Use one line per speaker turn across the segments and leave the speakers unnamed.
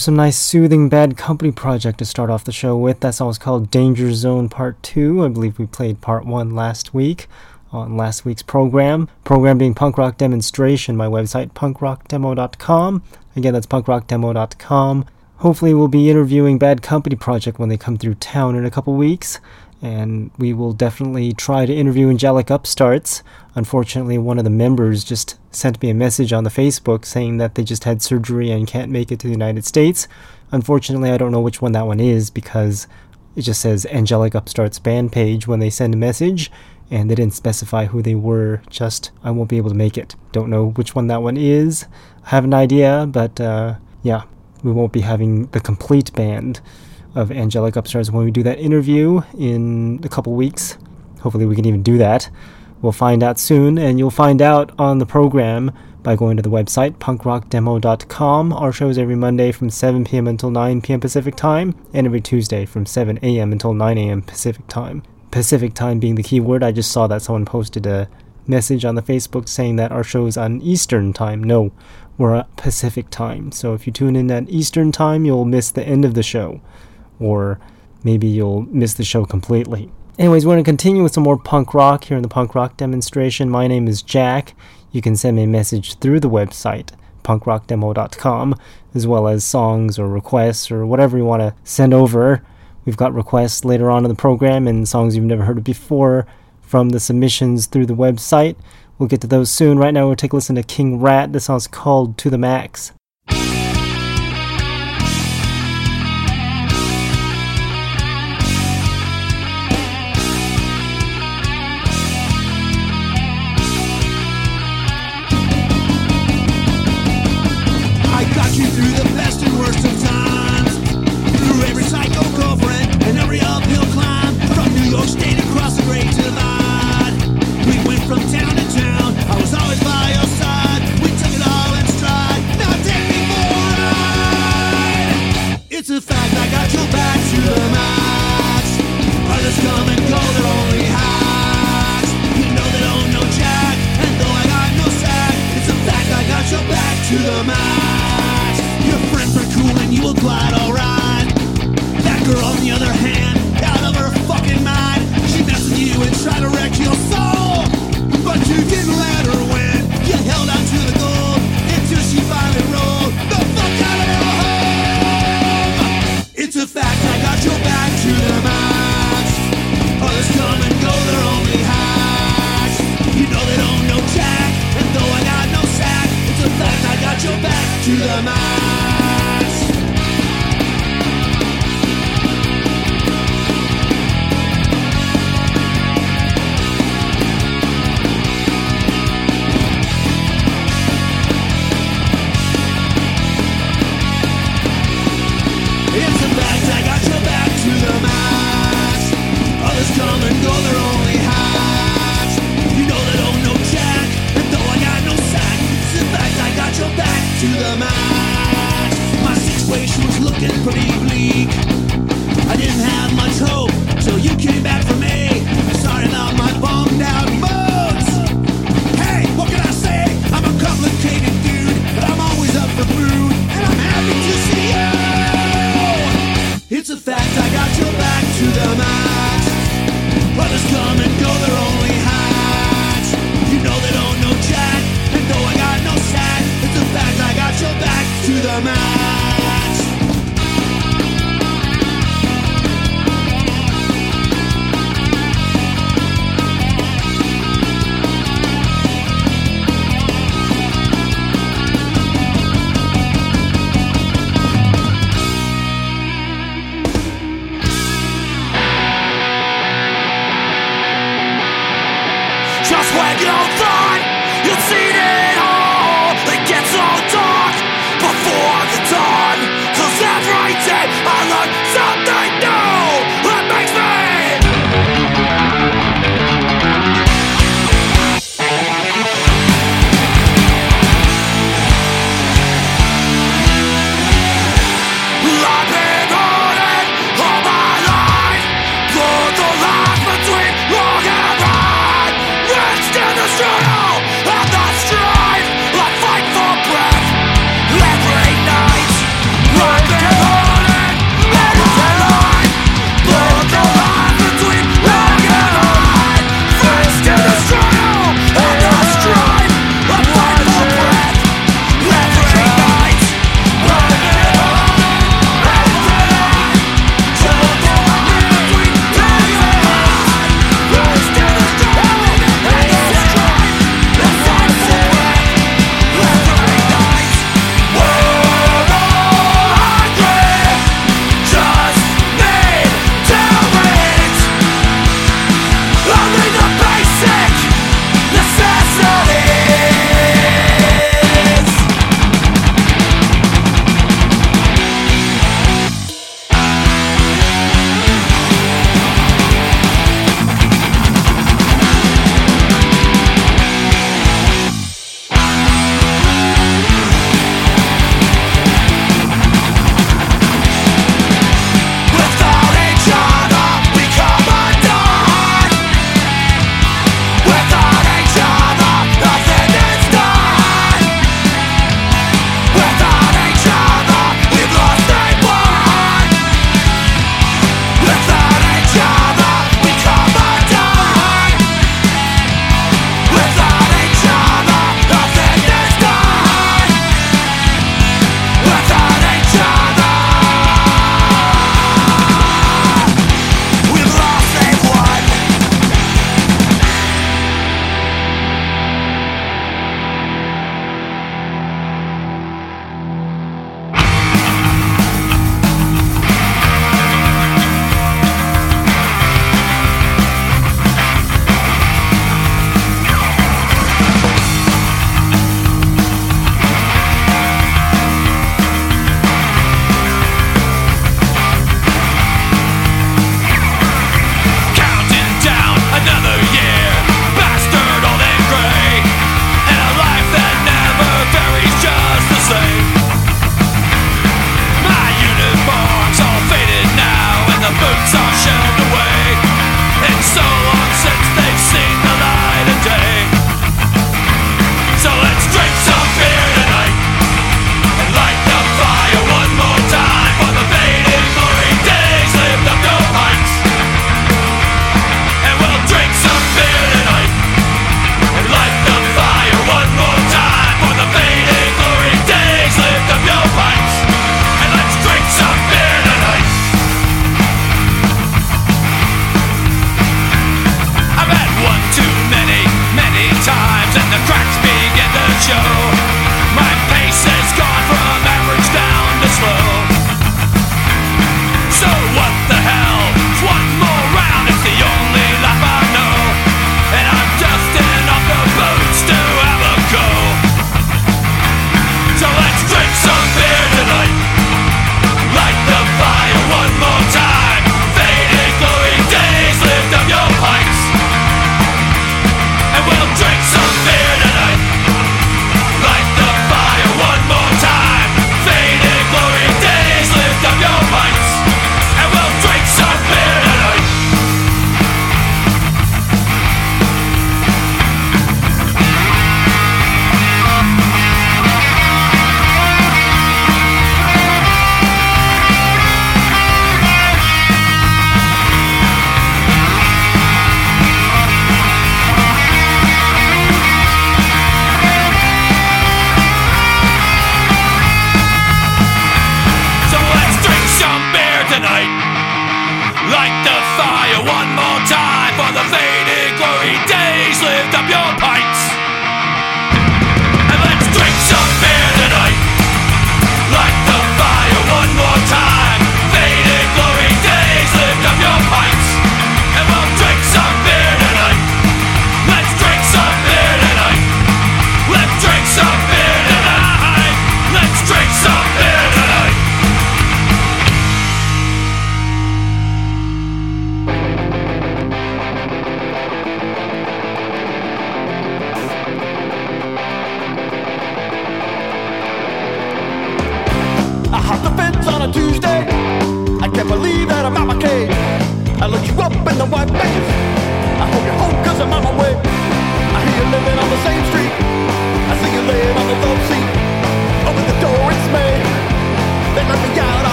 Some nice soothing Bad Company project to start off the show with. That song called Danger Zone Part 2. I believe we played Part 1 last week on last week's program. Program being Punk Rock Demonstration, my website, punkrockdemo.com. Again, that's punkrockdemo.com. Hopefully, we'll be interviewing Bad Company Project when they come through town in a couple weeks. And we will definitely try to interview Angelic Upstarts. Unfortunately, one of the members just sent me a message on the Facebook saying that they just had surgery and can't make it to the United States. Unfortunately, I don't know which one that one is because it just says Angelic Upstarts band page when they send a message and they didn't specify who they were, just I won't be able to make it. Don't know which one that one is. I have an idea, but uh, yeah, we won't be having the complete band of Angelic Upstarts when we do that interview in a couple weeks. Hopefully, we can even do that. We'll find out soon, and you'll find out on the program by going to the website punkrockdemo.com. Our show is every Monday from 7 p.m. until 9 p.m. Pacific Time, and every Tuesday from 7 a.m. until 9 a.m. Pacific Time. Pacific Time being the key word, I just saw that someone posted a message on the Facebook saying that our show is on Eastern Time. No, we're at Pacific Time. So if you tune in at Eastern Time, you'll miss the end of the show, or maybe you'll miss the show completely. Anyways, we're going to continue with some more punk rock here in the punk rock demonstration. My name is Jack. You can send me a message through the website, punkrockdemo.com, as well as songs or requests or whatever you want to send over. We've got requests later on in the program and songs you've never heard before from the submissions through the website. We'll get to those soon. Right now, we'll take a listen to King Rat. This song's called To the Max.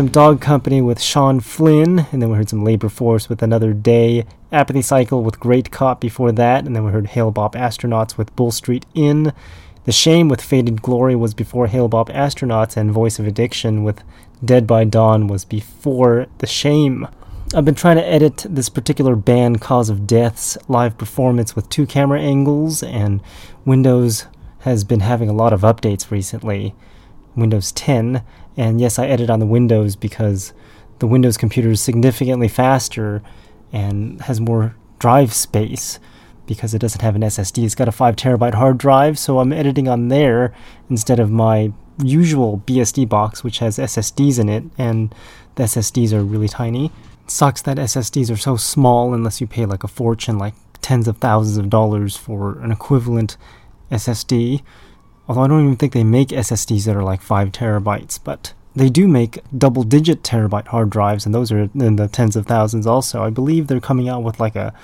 Some
Dog Company with Sean Flynn, and then we heard some Labor Force with Another Day, Apathy Cycle with Great Cop before that, and then we heard Hail Bop Astronauts with Bull Street Inn. The Shame with Faded Glory was before Hail Bop Astronauts, and Voice of Addiction with Dead by Dawn was before The Shame. I've been trying to edit this particular band Cause of Death's live performance with two camera angles, and Windows has been having a lot of updates recently. Windows 10, and yes, I edit on the Windows because the Windows computer is significantly faster and has more drive space because it doesn't have an SSD. It's got a 5 terabyte hard drive, so I'm editing on there instead of my usual BSD box, which has SSDs in it, and the SSDs are really tiny. It sucks that SSDs are so small unless you pay like a fortune, like tens of thousands of dollars for an equivalent SSD. Although I don't even think they make SSDs that are like 5 terabytes, but they do make double digit terabyte hard drives, and those are in the tens of thousands also. I believe they're coming out with like a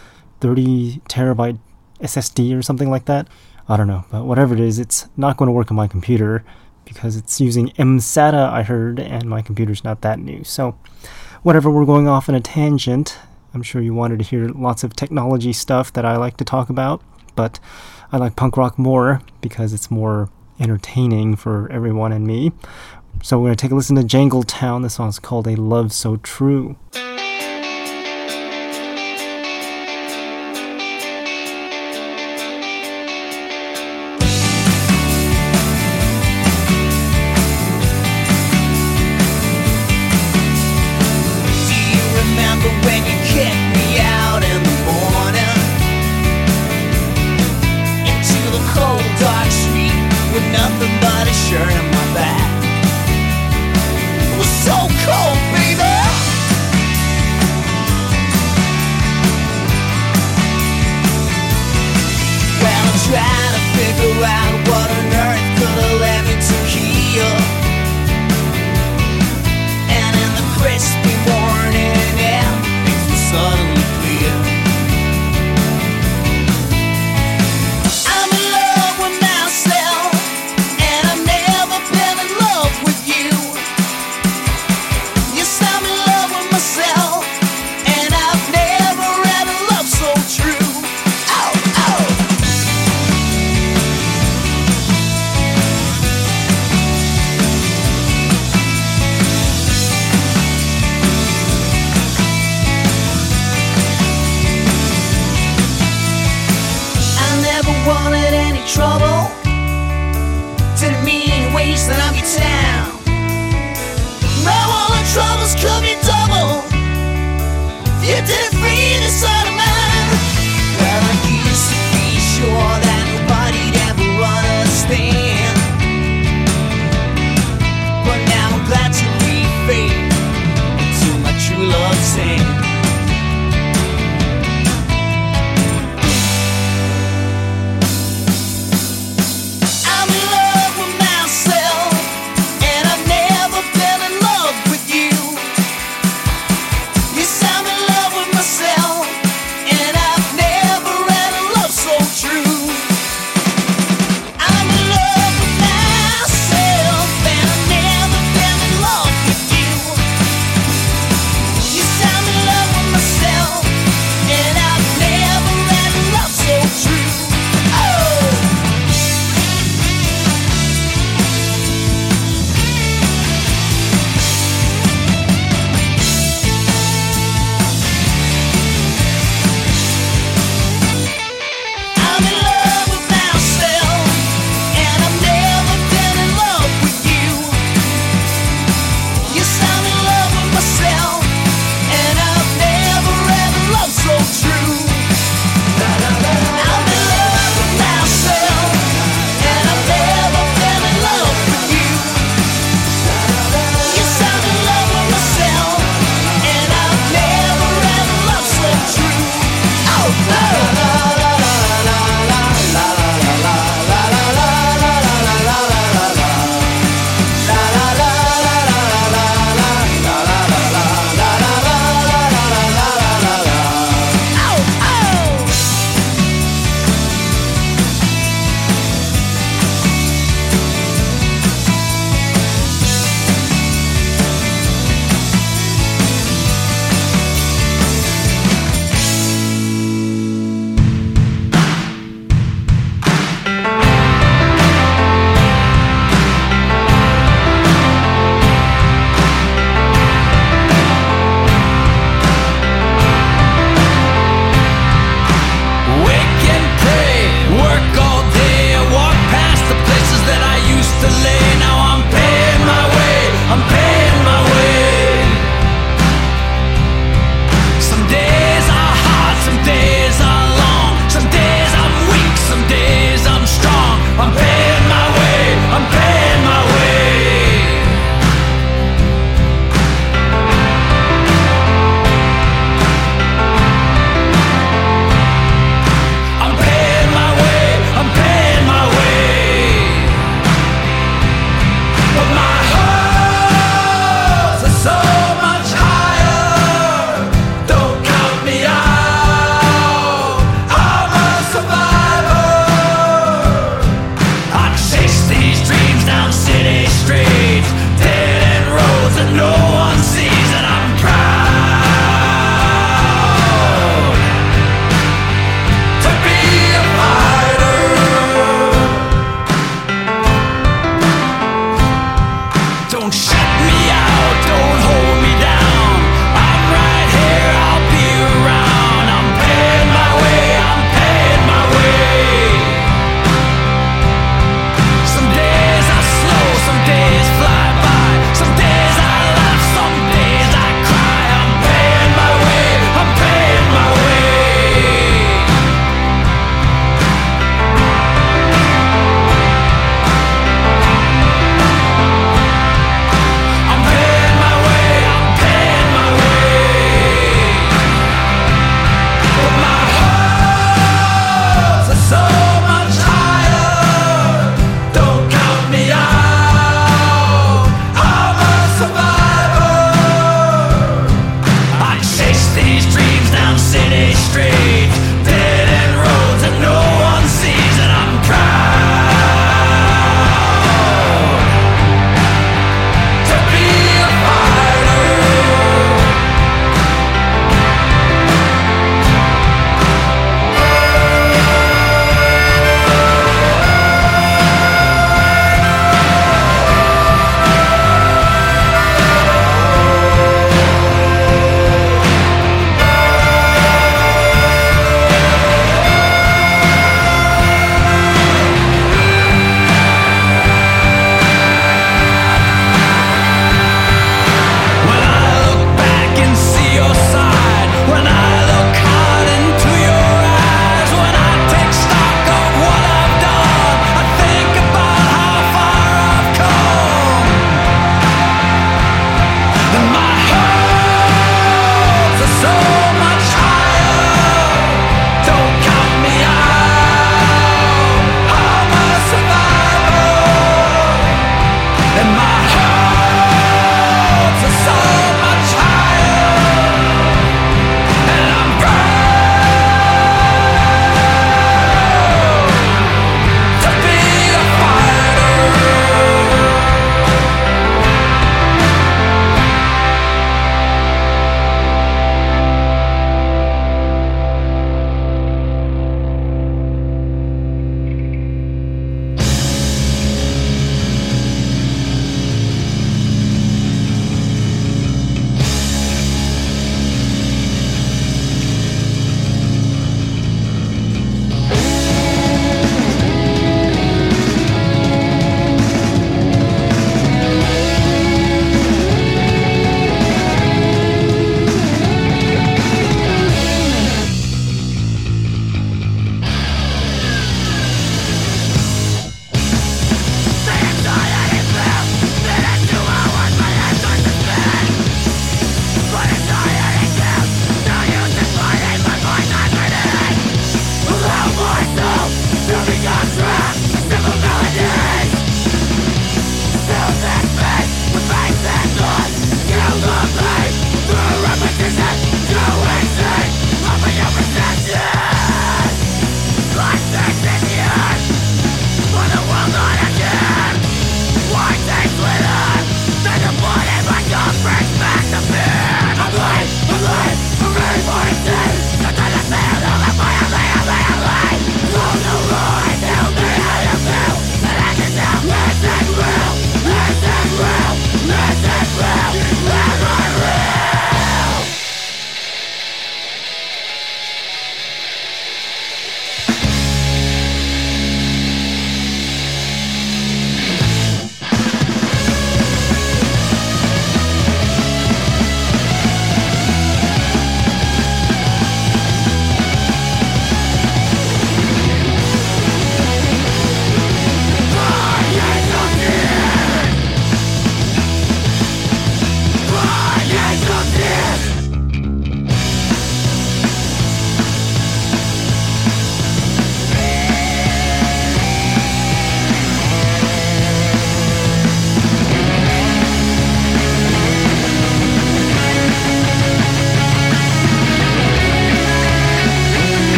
30 terabyte SSD or something like that. I don't know, but whatever it is, it's not going to work on my computer because it's using MSATA, I heard, and my computer's not that new. So, whatever, we're going off on a tangent. I'm sure you wanted to hear lots of technology stuff that I like to talk about, but I like punk rock more because it's more entertaining for everyone and me. So we're going to take a listen to Jangle Town. The song's called A Love So True.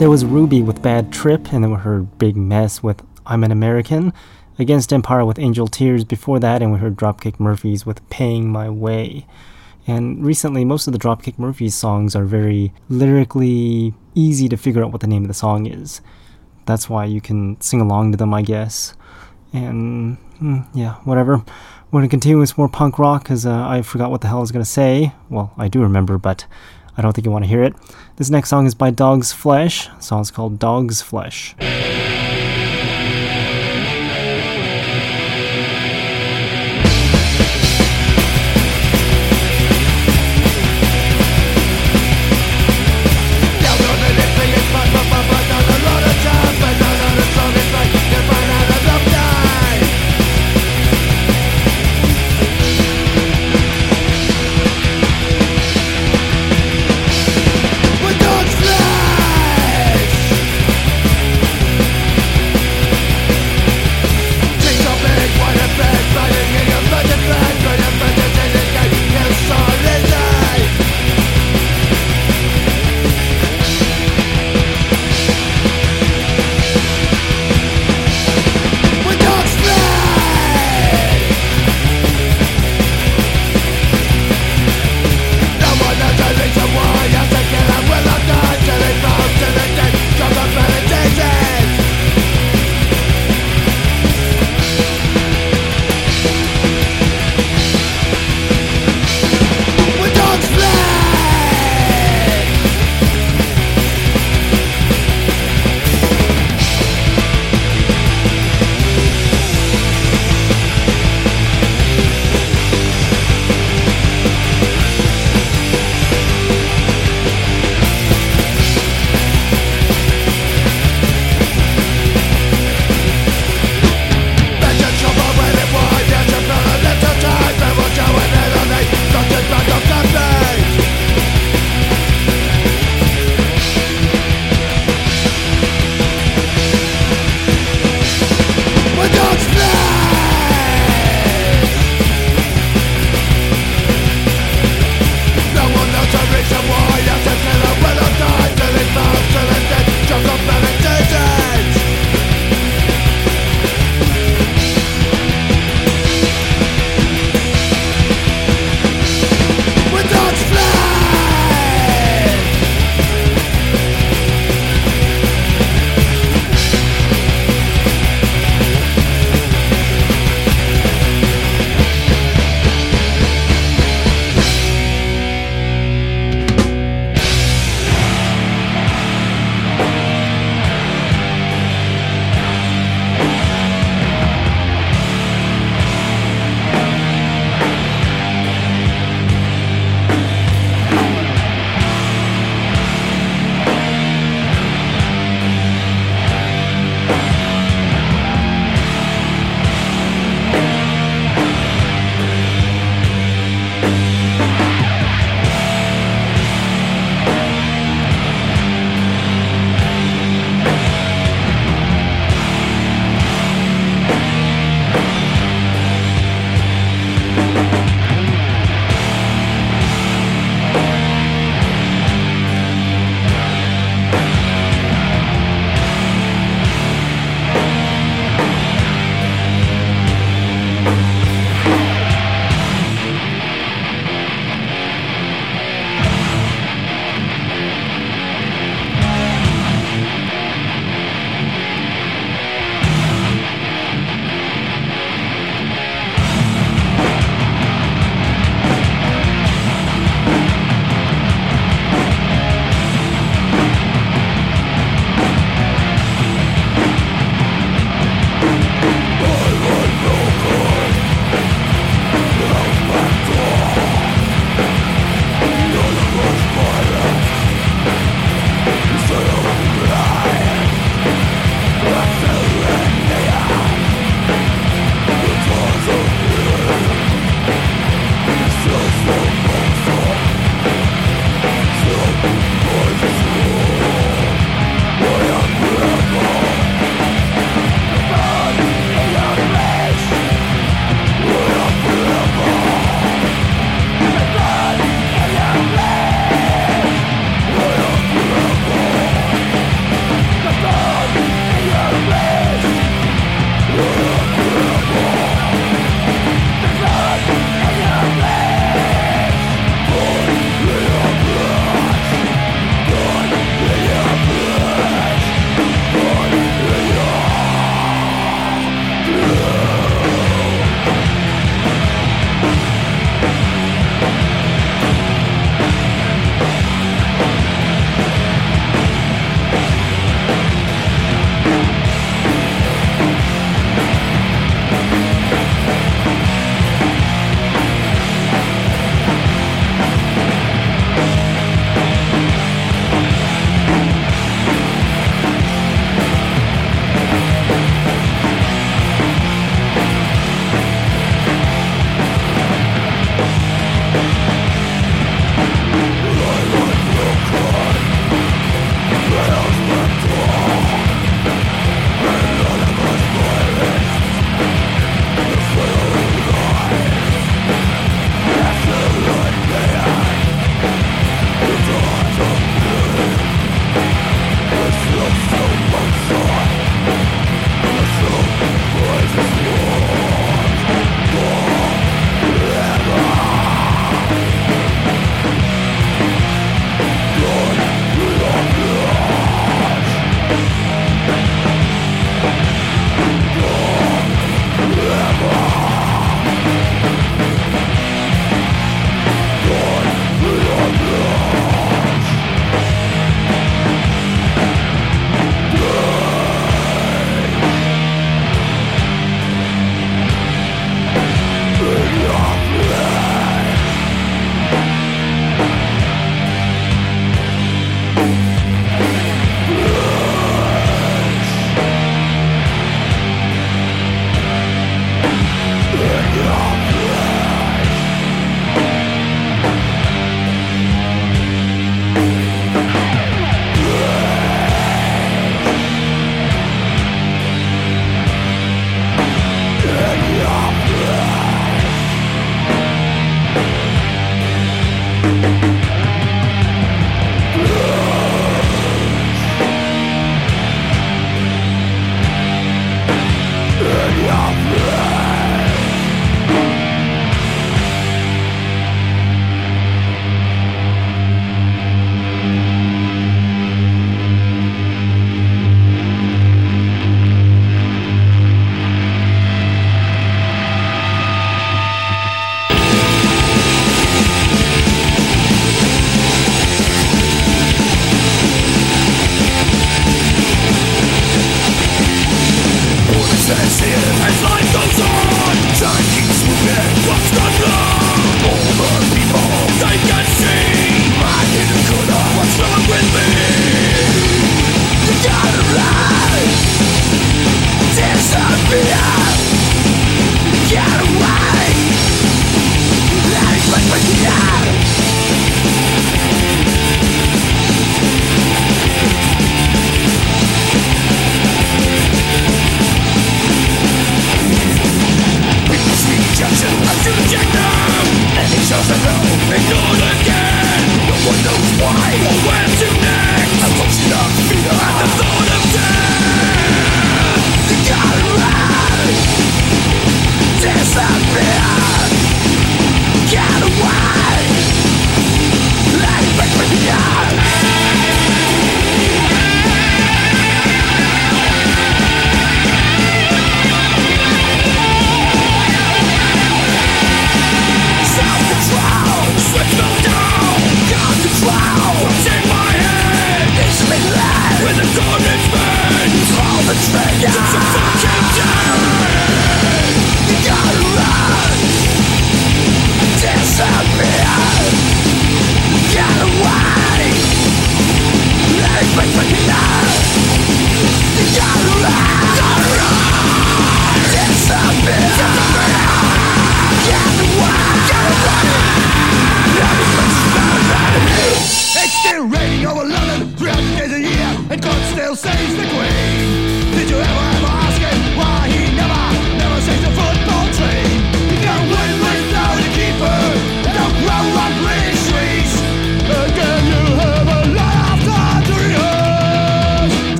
There was Ruby with Bad Trip, and then heard Big Mess with I'm an American. Against Empire with Angel Tears before that, and we heard Dropkick Murphys with Paying My Way. And recently, most of the Dropkick Murphys songs are very lyrically easy to figure out what the name of the song is. That's why you can sing along to them, I guess. And mm, yeah, whatever. We're gonna continue with more punk rock because uh, I forgot what the hell I was gonna say. Well, I do remember, but I don't think you want to hear it. This next song is by Dog's Flesh. The song's called Dog's Flesh.
Dog's flesh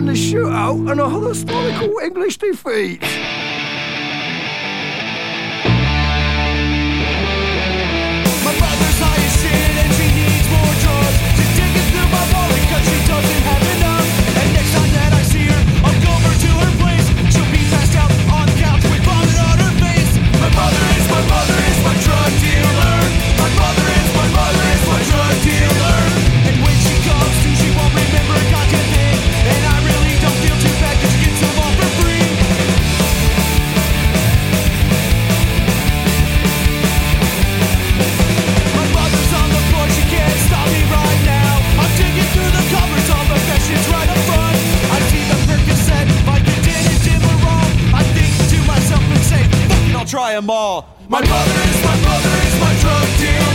in the
shootout and a historical English defeat.
My mother's high as shit and she needs more drugs to dig it through my wallet 'cause she doesn't have try 'em all. My mother is my mother is my drug dealer.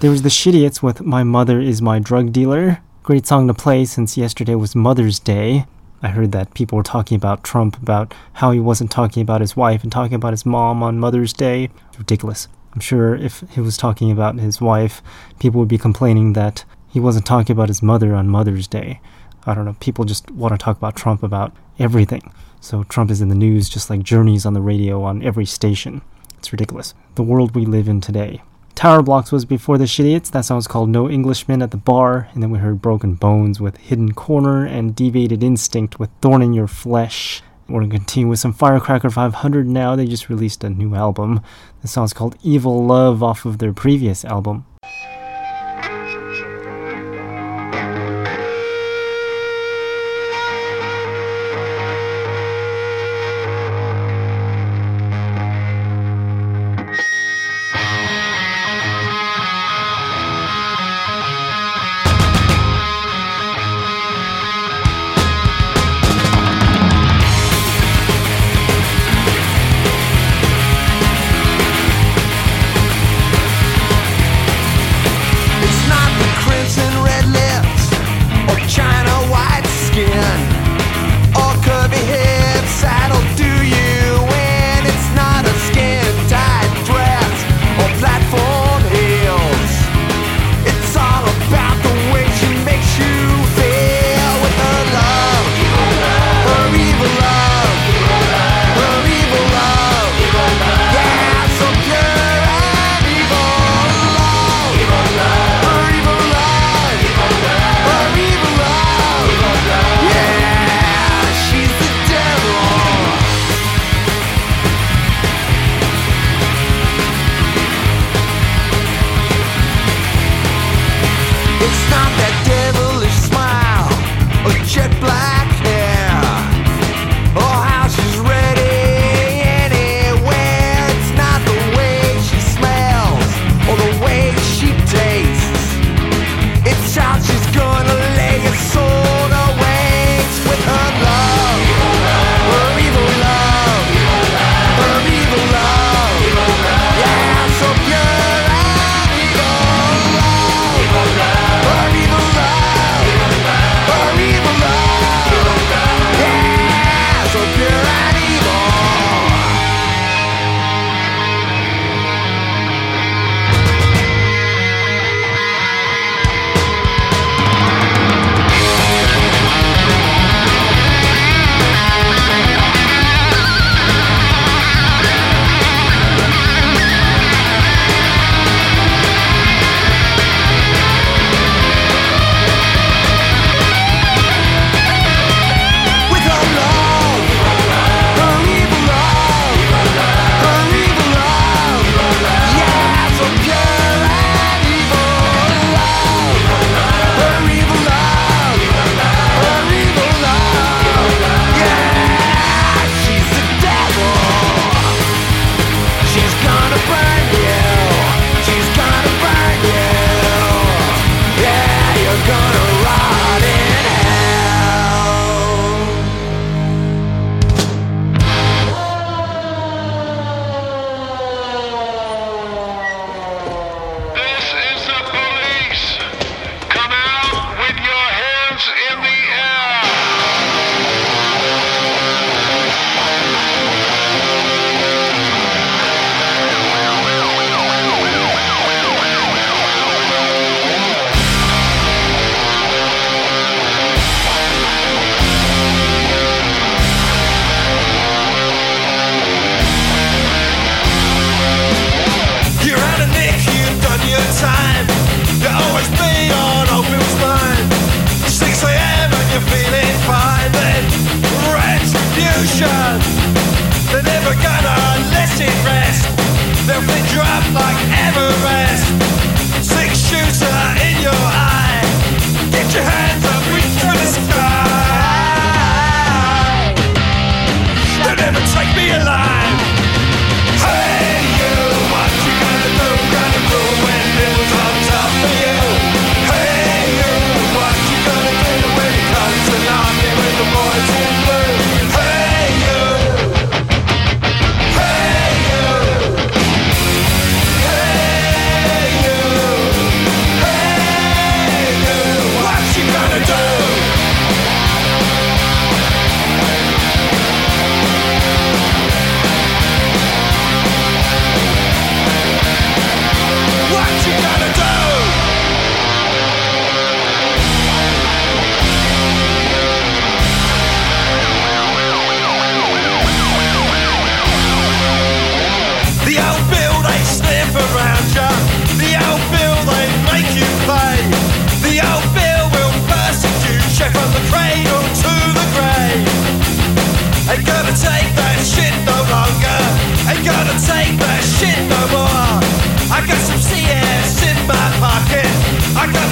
There was the Shitiots with My Mother is My Drug Dealer. Great song to play since yesterday was Mother's Day. I heard that people were talking about Trump, about how he wasn't talking about his wife and talking about his mom on Mother's Day. Ridiculous. I'm sure if he was talking about his wife, people would be complaining that he wasn't talking about his mother on Mother's Day. I don't know, people just want to talk about Trump about everything. So Trump is in the news just like Journey's on the radio on every station. It's ridiculous. The world we live in today. Tower Blocks was before the Shitiots. That song was called No Englishman at the Bar. And then we heard Broken Bones with Hidden Corner and Deviated Instinct with Thorn in Your Flesh. We're going to continue with some Firecracker 500 now. They just released a new album. The song's called Evil Love off of their previous album.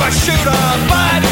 Got my shooter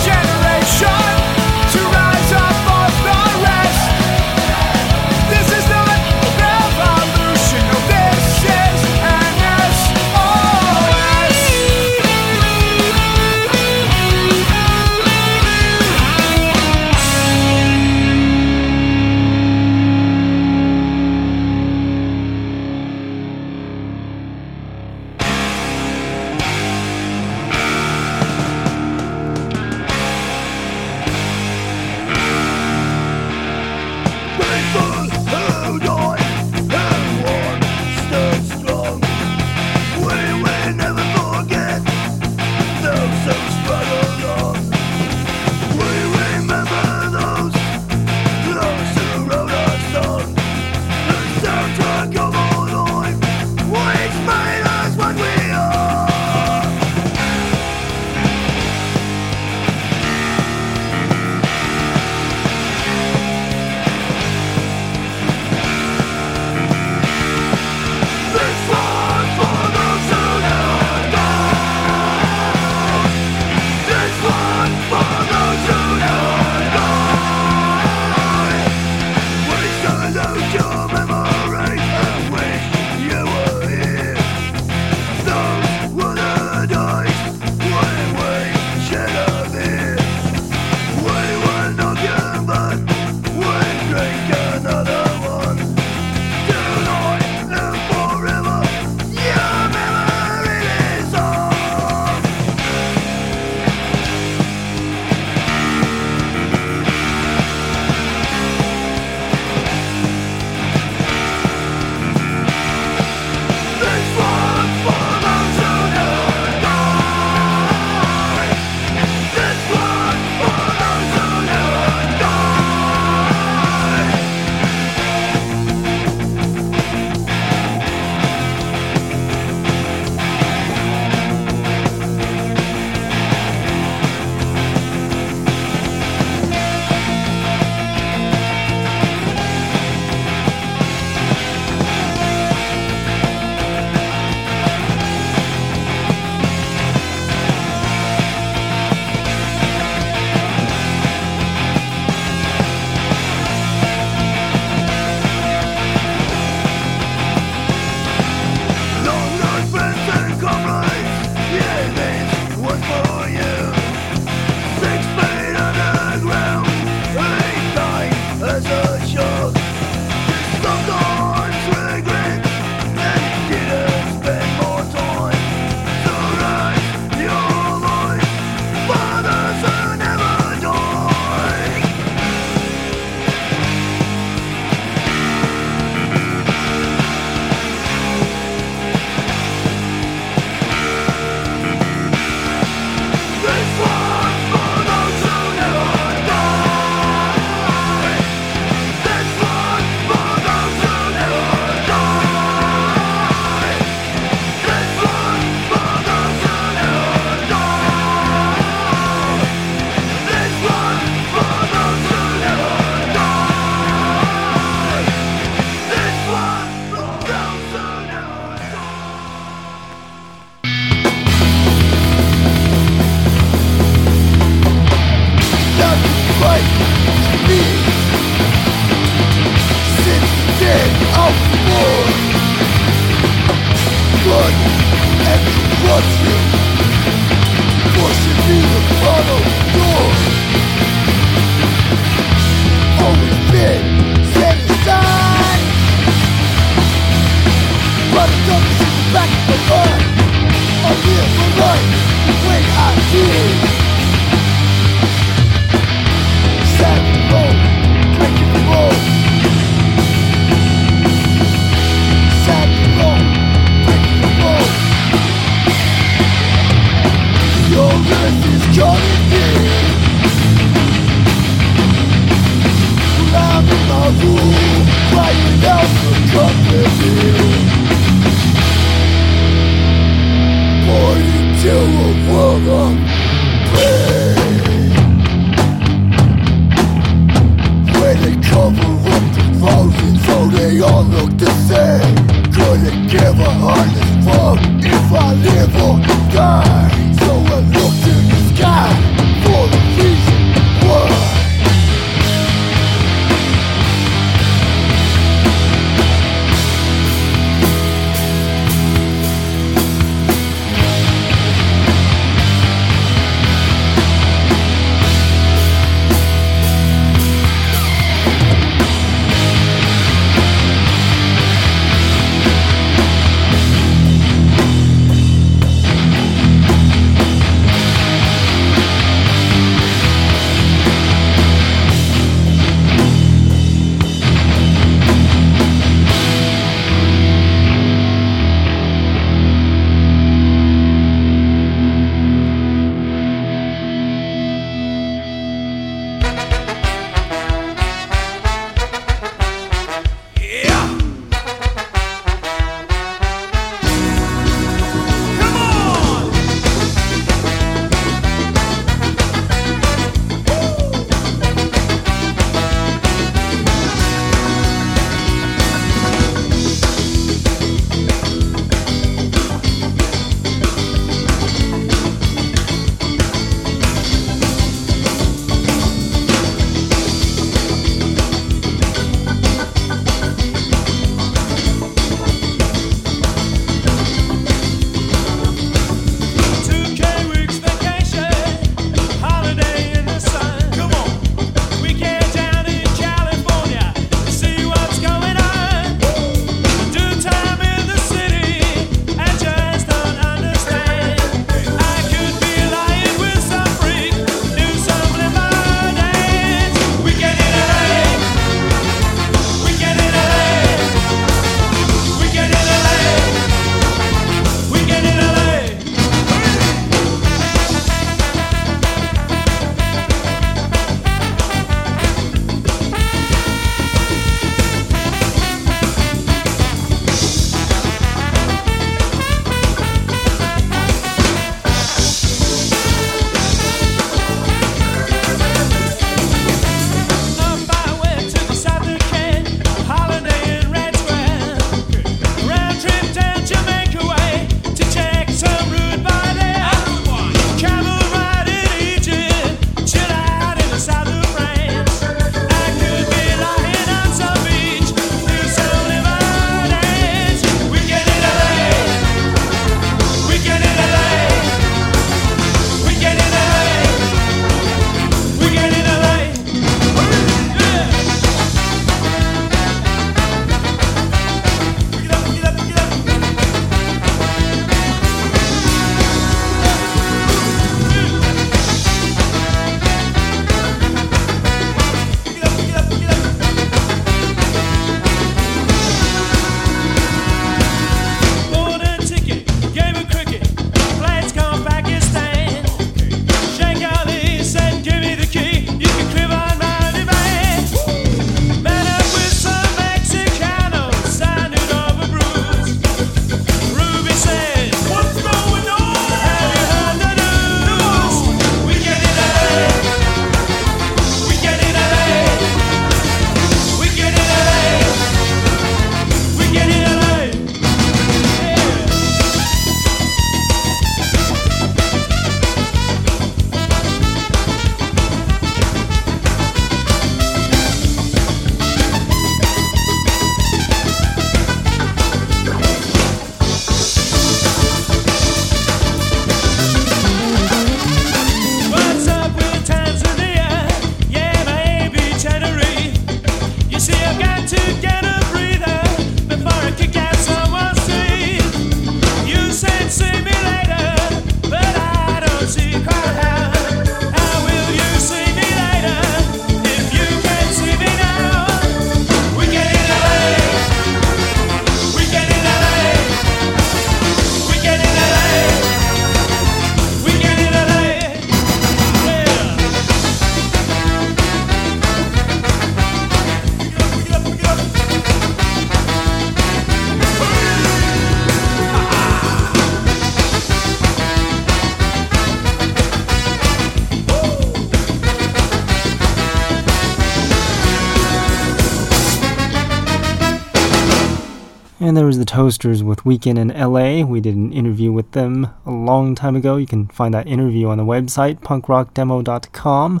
Toasters with Weekend in LA. We did an interview with them a long time ago. You can find that interview on the website, punkrockdemo.com,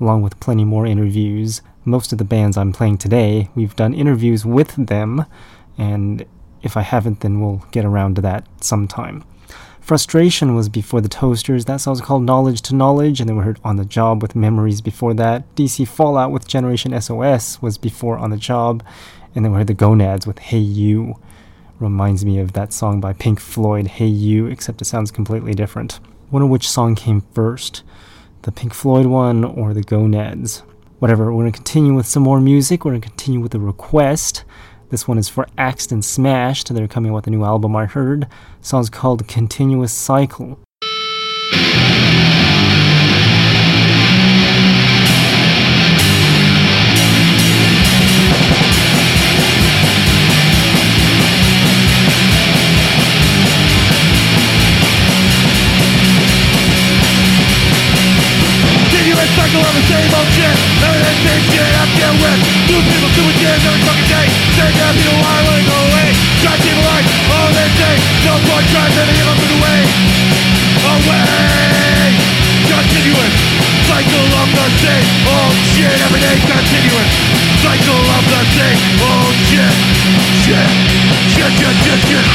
along with plenty more interviews. Most of the bands I'm playing today, we've done interviews with them, and if I haven't, then we'll get around to that sometime. Frustration was before the Toasters. That song's called Knowledge to Knowledge, and then we heard On the Job with Memories before that. DC Fallout with Generation SOS was before On the Job, and then we heard the Gonads with Hey You. Reminds me of that song by Pink Floyd, Hey You, except it sounds completely different. Wonder which song came first, the Pink Floyd one or the Gonads. Whatever, we're gonna continue with some more music. We're gonna continue with a request. This one is for Axed and Smashed. They're coming out with a new album I heard. The song's called Continuous Cycle.
Same shit I with people doing shit every fucking day Say that people are away Try to keep alive all No to give up Away Continuous cycle of the same old shit Every day continuous cycle of the same old shit Shit Shit shit shit shit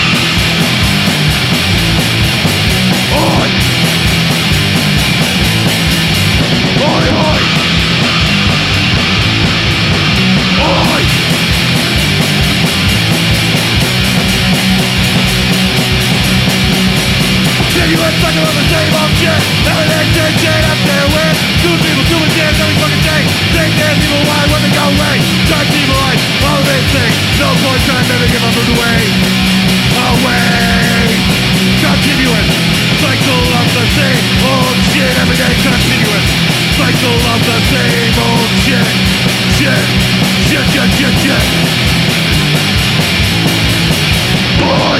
On! Of the same old shit up Two people doing shit every fucking day why they go away all No point trying Away Continuous cycle of the same old shit Every day continuous cycle of the same old Shit, shit, shit, shit, shit Boy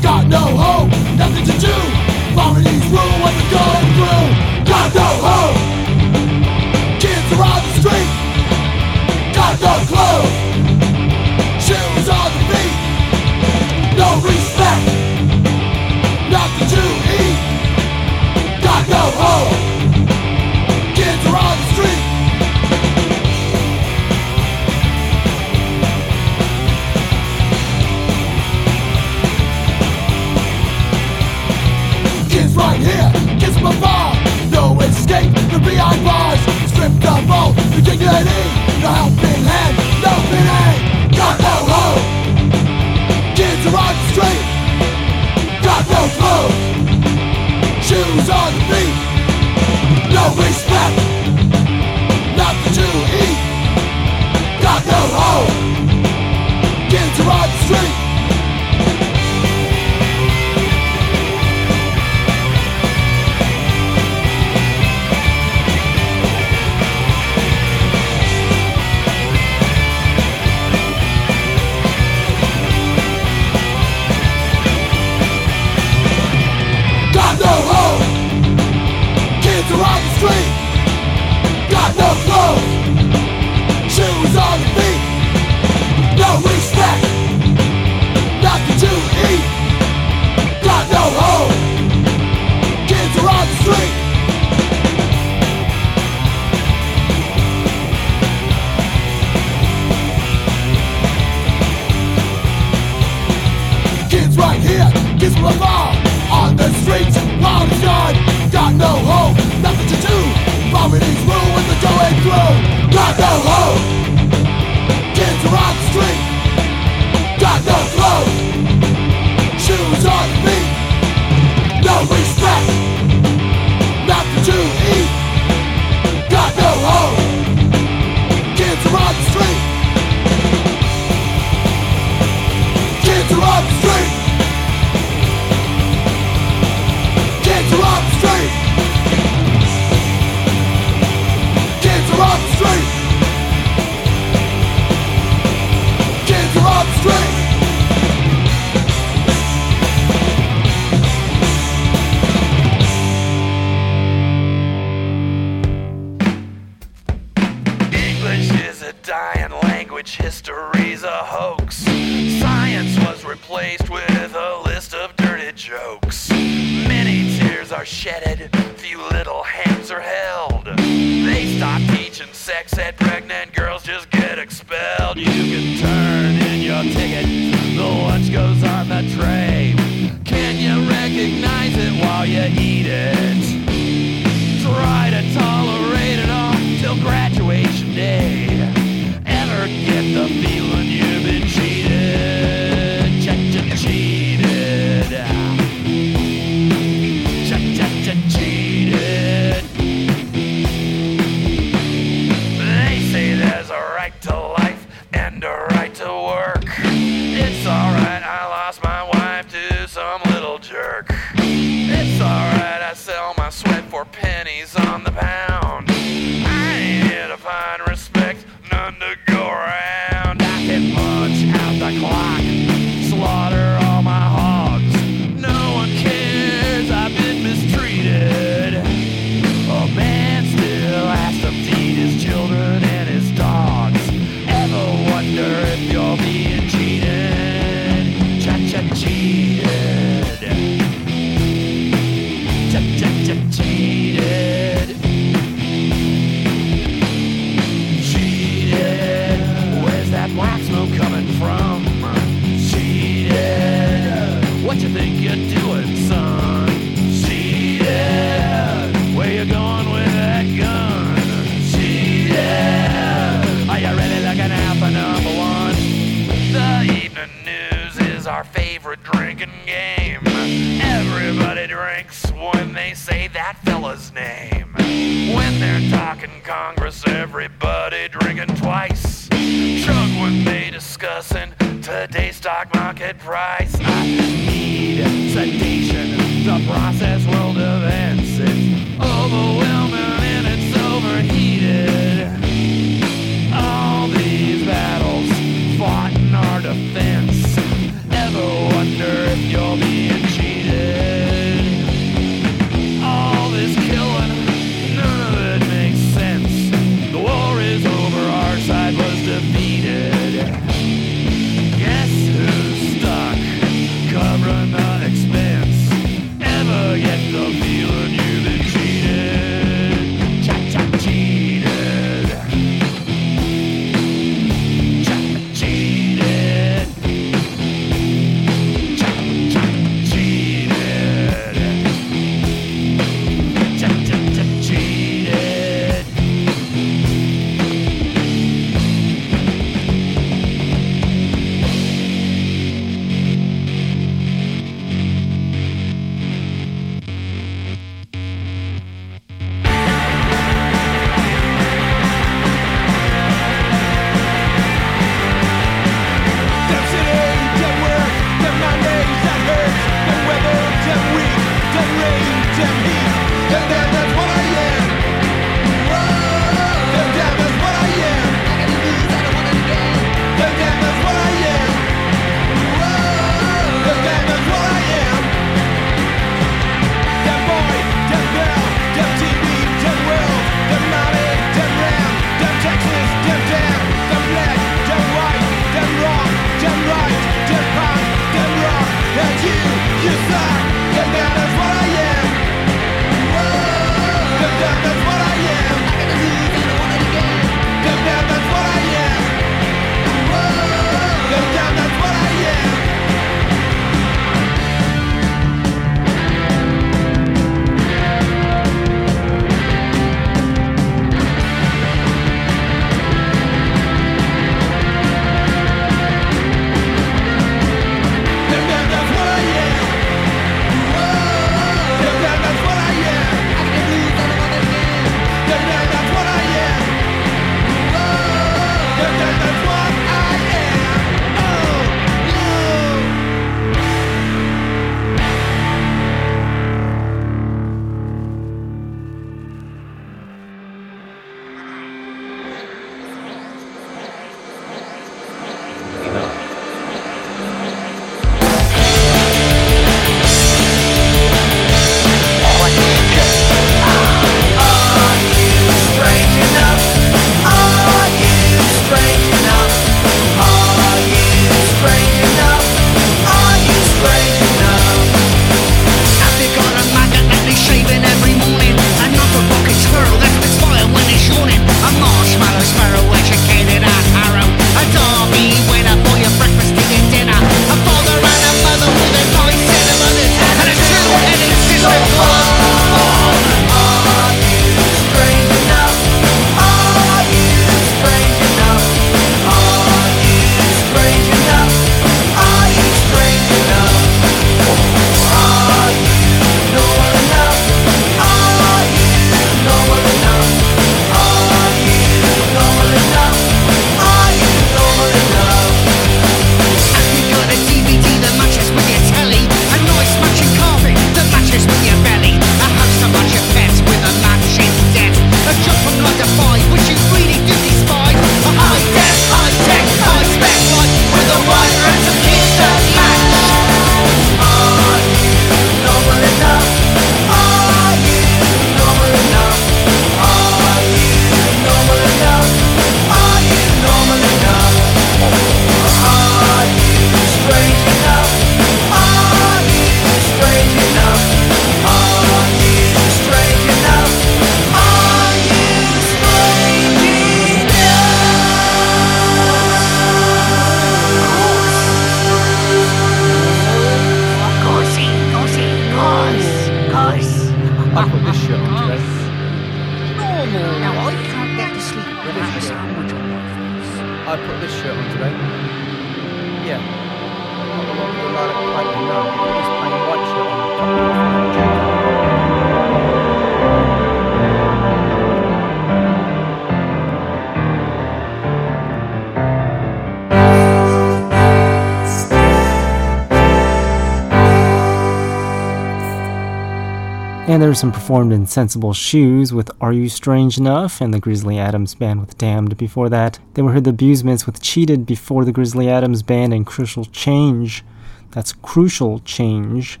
Some
performed in Sensible Shoes with Are You Strange Enough and the Grizzly Adams Band with Damned before that. Then we heard the Abusements with Cheated before the Grizzly Adams Band and Crucial Change. That's Crucial Change.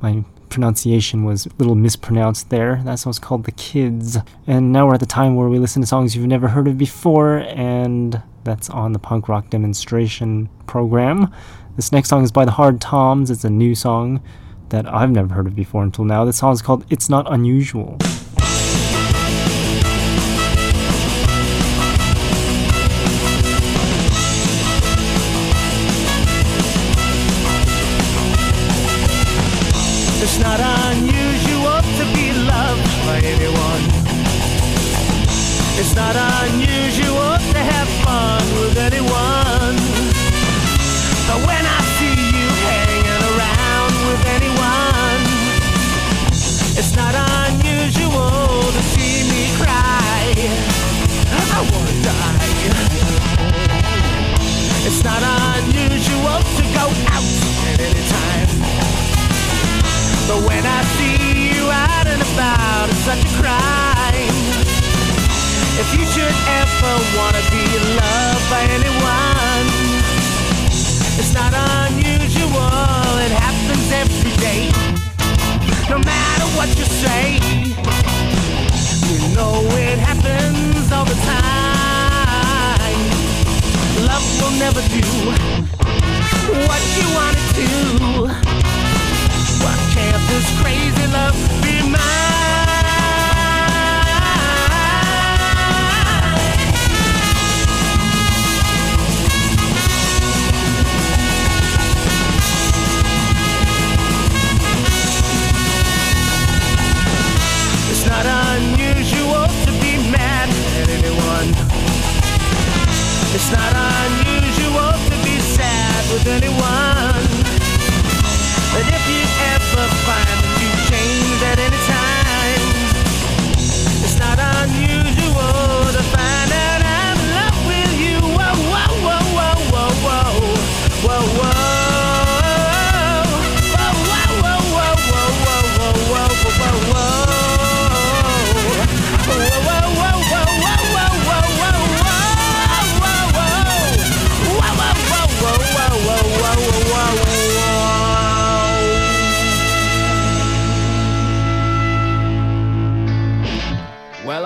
My pronunciation was a little mispronounced there. That song's called The Kids. And now we're at the time where we listen to songs you've never heard of before, and that's on the punk rock demonstration program. This next song is by the Hard Toms. It's a new song that I've never heard of before until now. The song is called It's Not Unusual.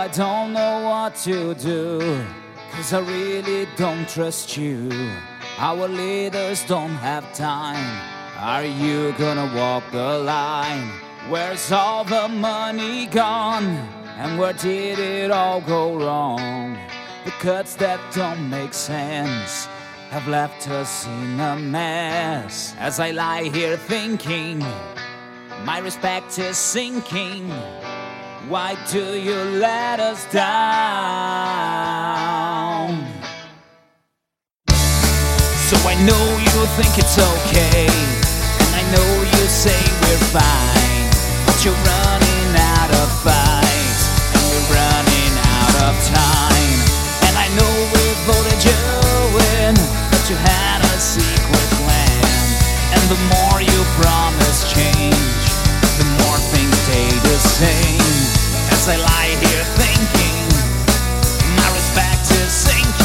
I
don't know what to do, cause I really don't trust you. Our leaders don't have time. Are you gonna walk the line? Where's all the money gone? And where did it all go wrong? The cuts that don't make sense have left us in a mess. As I lie here thinking, my respect is sinking. Why do you let us down? So I know you think it's okay, and I know you say we're fine, but you're running out of fight, and we're running out of time. And I know we voted you in, but you had a secret plan, and the more you promise change, the more things stay the same. I lie here thinking, my respect is sinking.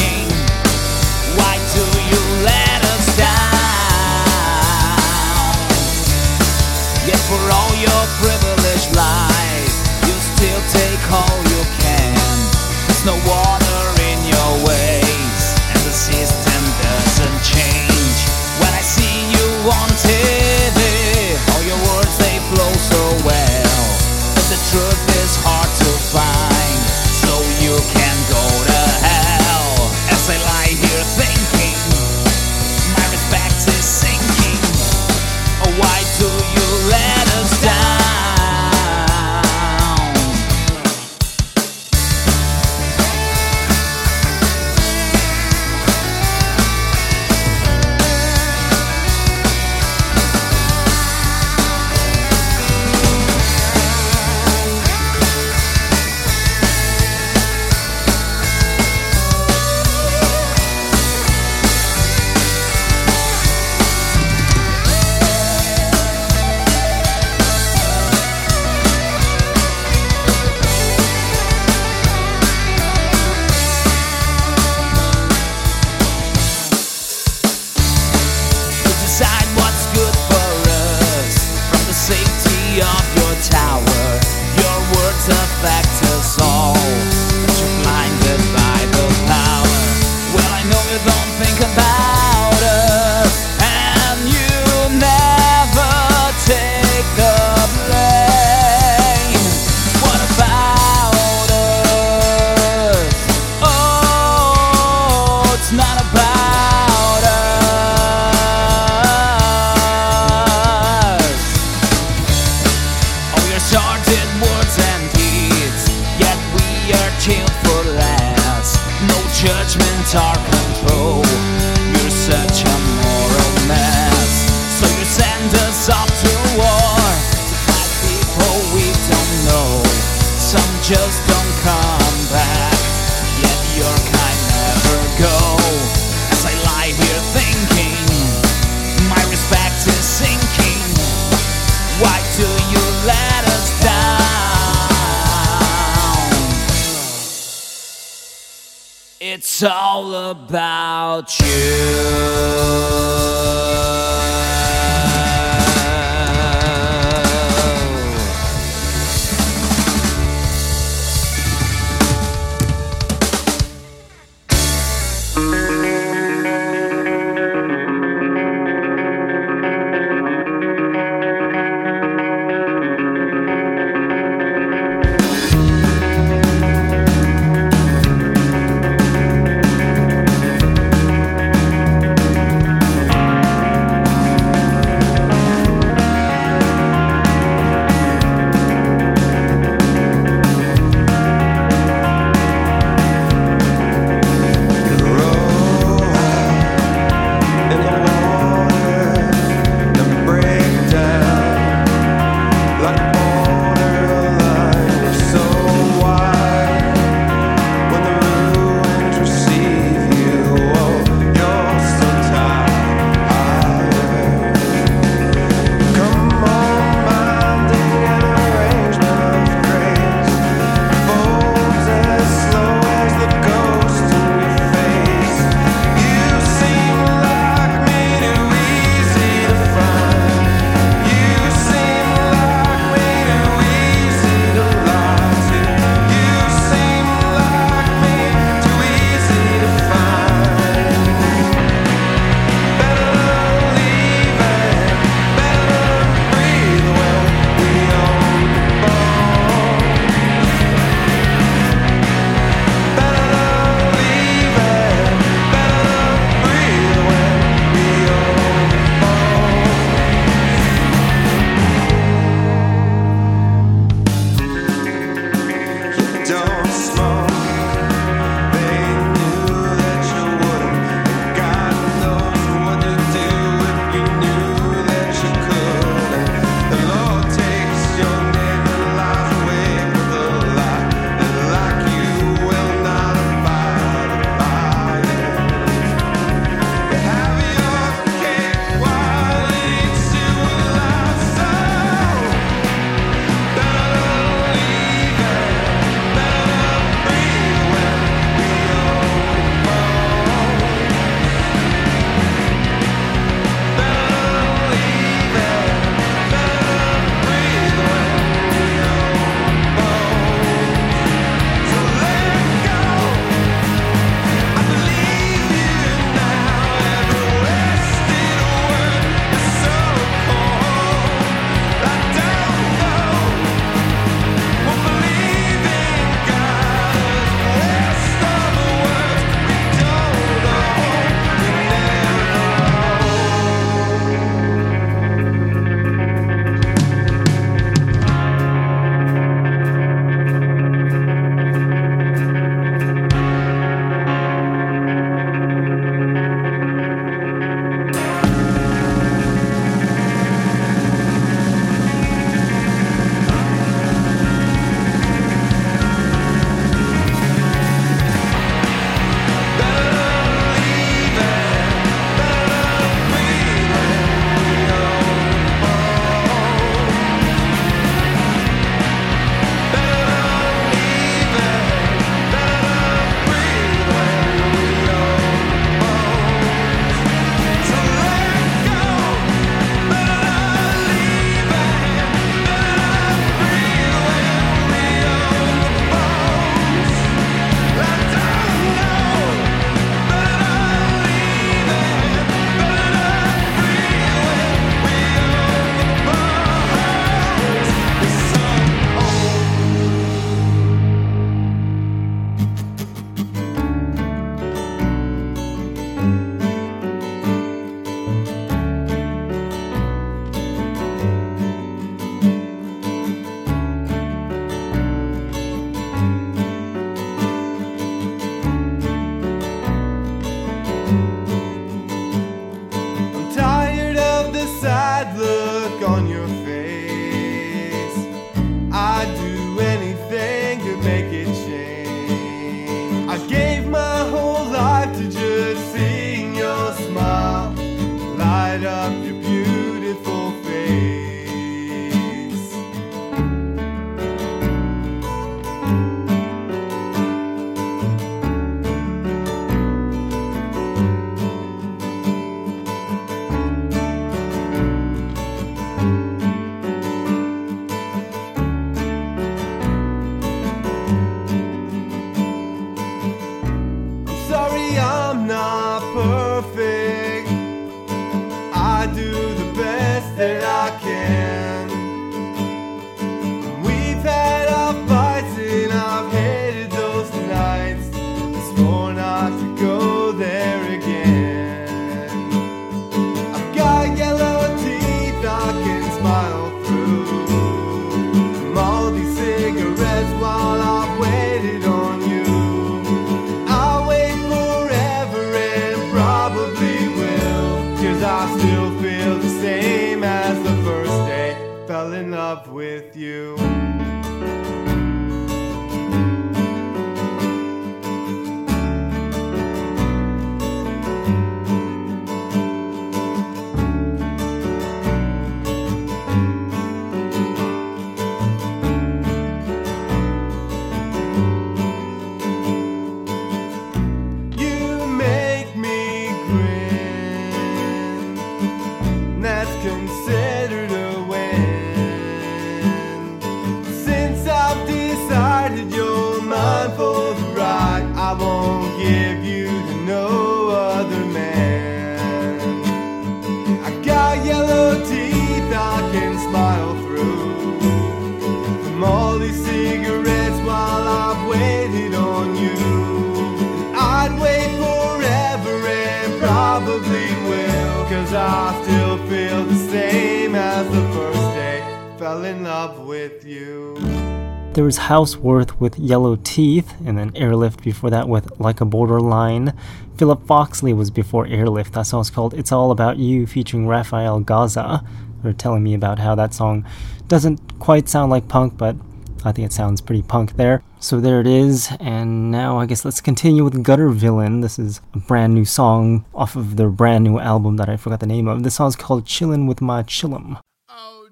Houseworth with Yellow Teeth, and then Airlift before that with Like a Borderline. Philip Foxley was before Airlift. That song's called It's All About You, featuring Raphael Gaza. They're telling me about how that song doesn't quite sound like punk, but I think it sounds pretty punk there. So there it is, and now I guess let's continue with Gutter Villain. This is a brand new song off of their brand new album that I forgot the name of. This song's called Chillin' with My Chillum.
Oh,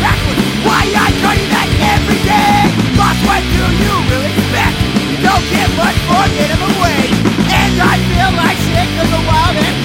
Backwards. Why I tell you that every day? Boss, what do you really expect? You don't get much for minimum wage. And I feel like shit cause the wild and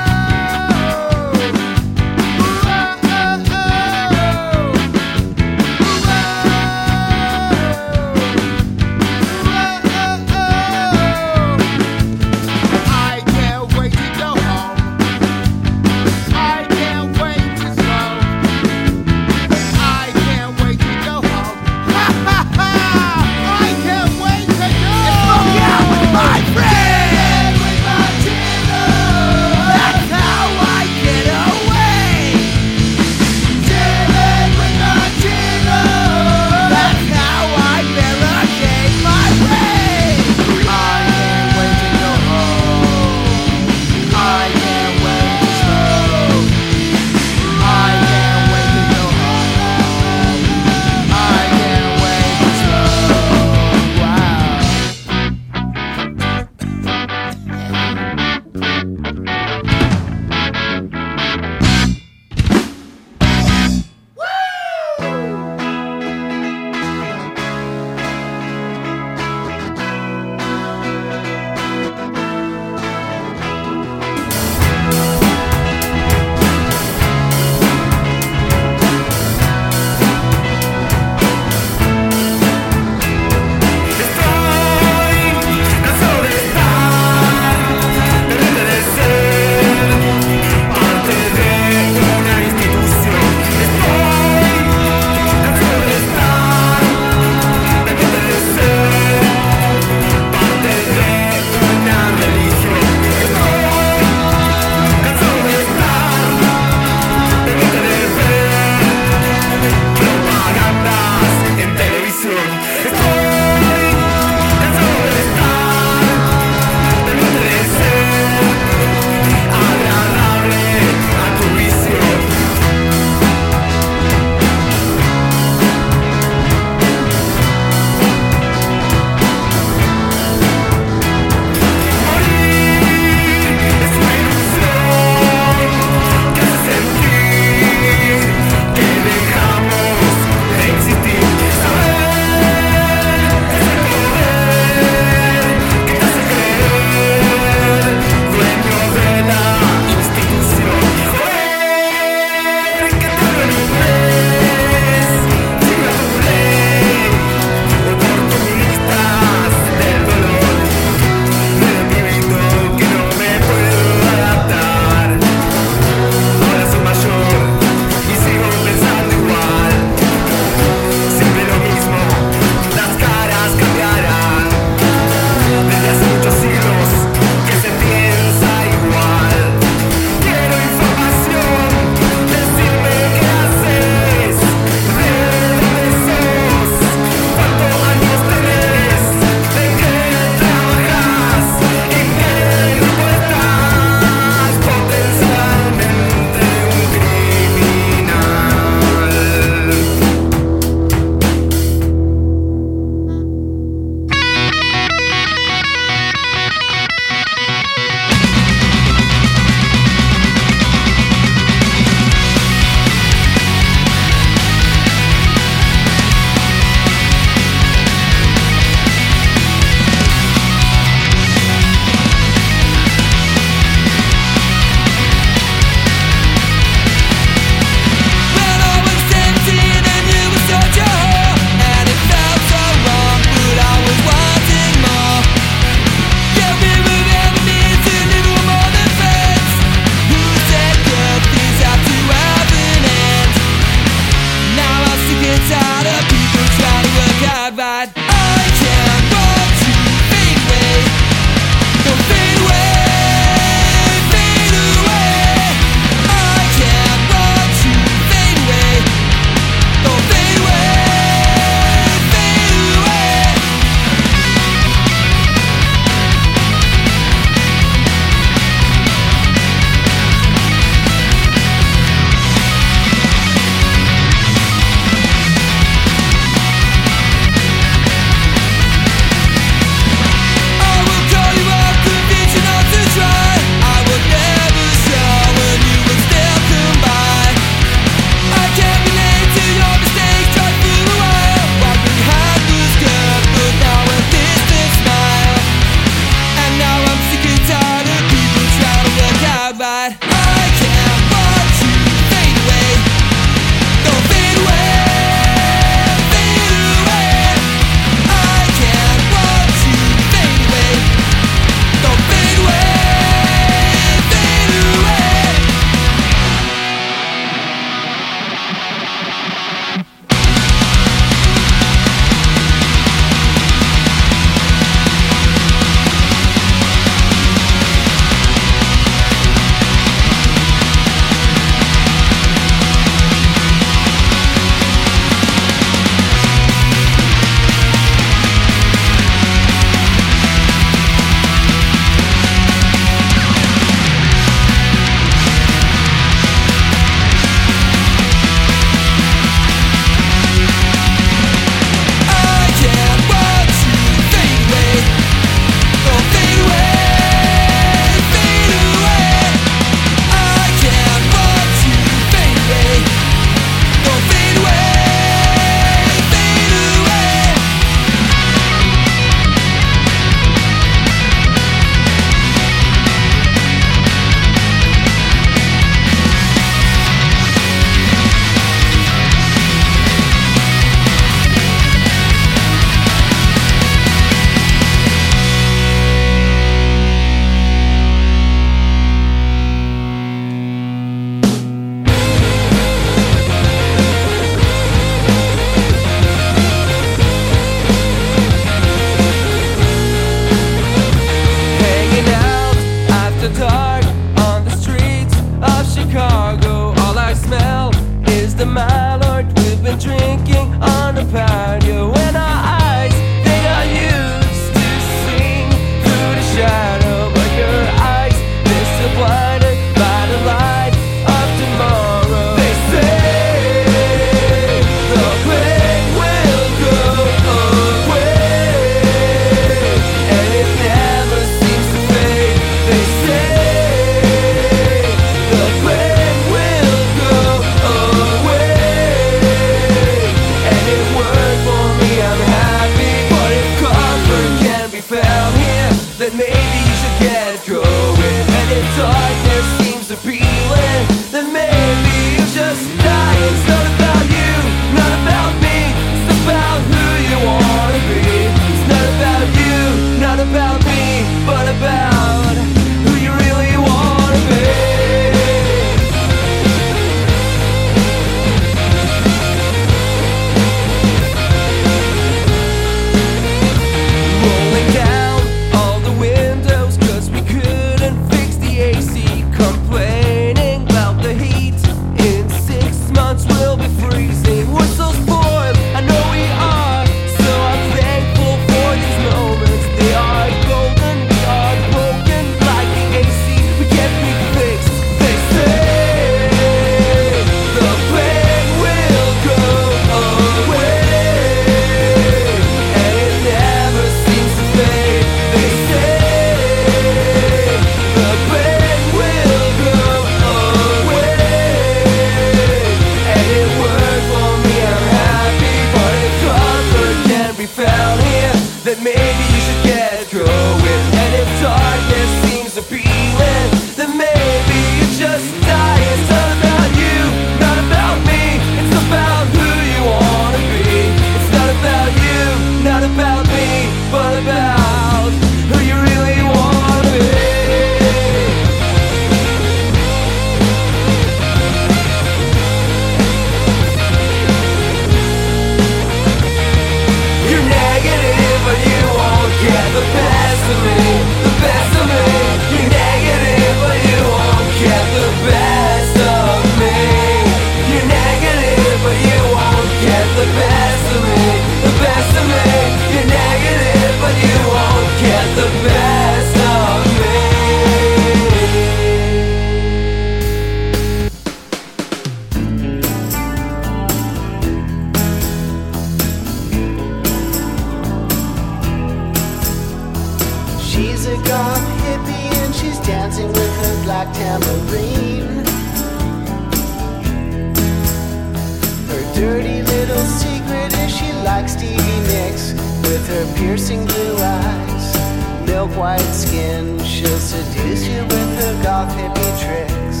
dirty little secret is she likes Stevie Nicks with her piercing blue eyes, milk white skin. She'll seduce you with her goth hippie tricks.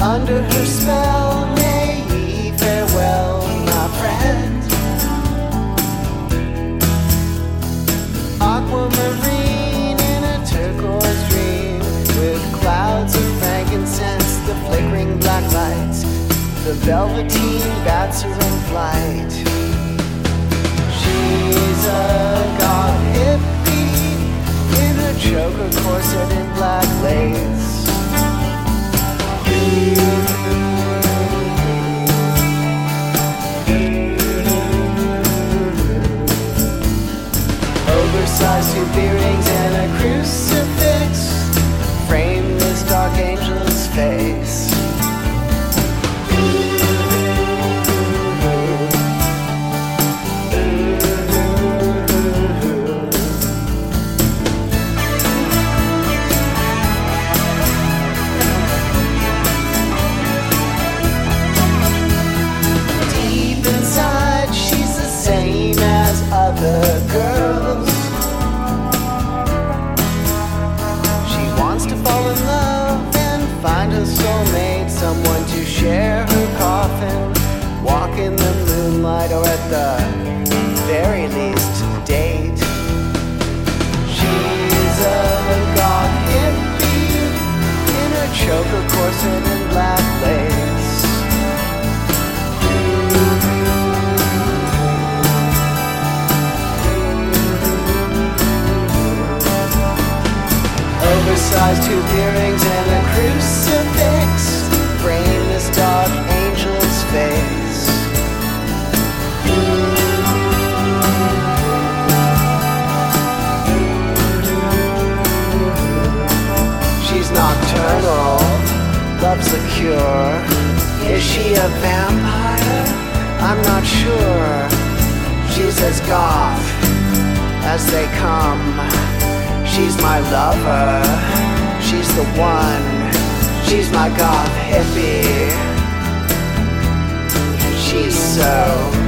Under her spell, may ye farewell, my friend. Aquamarine in a turquoise dream with clouds of frankincense, the flickering black lights, the velveteen bats are in flight. She's a goth hippie in a choker corset in black lace. Oversized tube earrings and a crucifix frame this dark angel's face. Loves the cure. Is she a vampire? I'm not sure. She's as goth as they come. She's my lover. She's the one. She's my goth hippie. She's so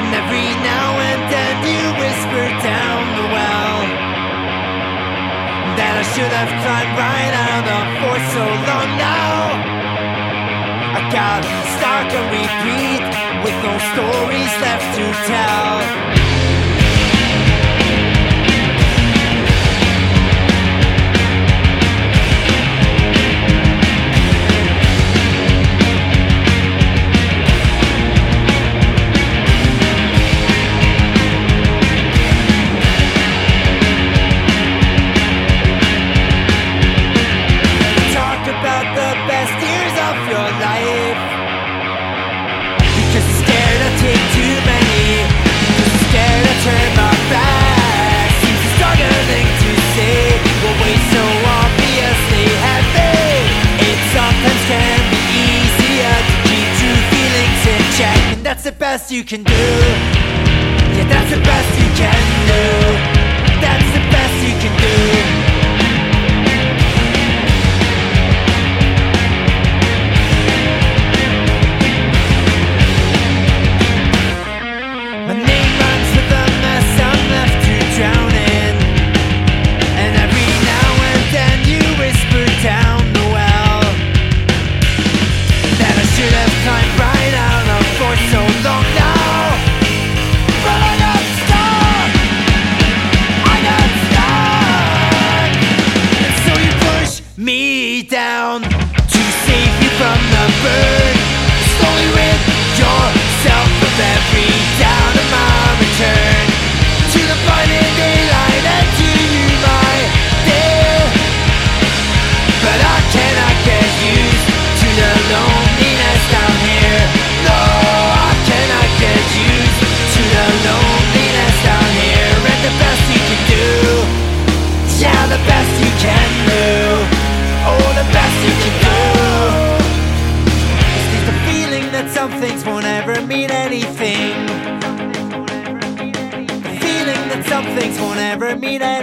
And every now and then you whisper down the well that I should have climbed right out of for so long now. I got stuck on repeat with no stories left to tell. Best you can do. Yeah, that's the best you can do. That's the best you can do.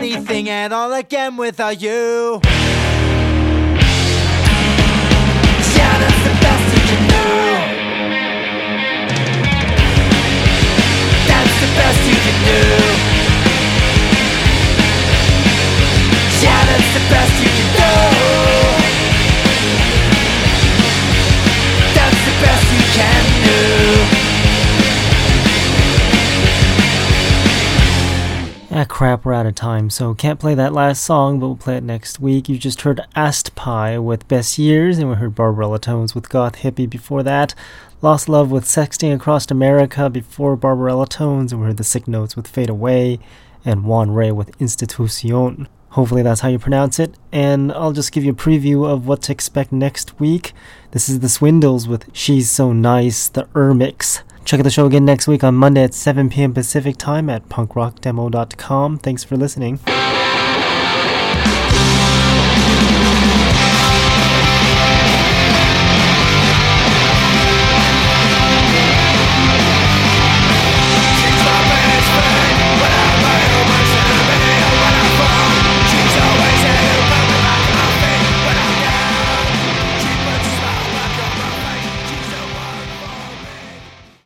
Mean anything at all again without you. Yeah, that's the best you can do. That's the best you can do. Yeah, that's the best you can do.
Crap, we're out of time, so can't play that last song, but we'll play it next week. You just heard Ast Pie with Best Years, and we heard Barbarella Tones with Goth Hippie before that. Lost Love with Sexting Across America before Barbarella Tones, and we heard The Sick Notes with Fade Away, and Juan Ray with Institucion. Hopefully that's how you pronounce it, and I'll just give you a preview of what to expect next week. This is The Swindles with She's So Nice, the Ermix. Check out the show again next week on Monday at 7 p.m. Pacific Time at punkrockdemo.com. Thanks for listening.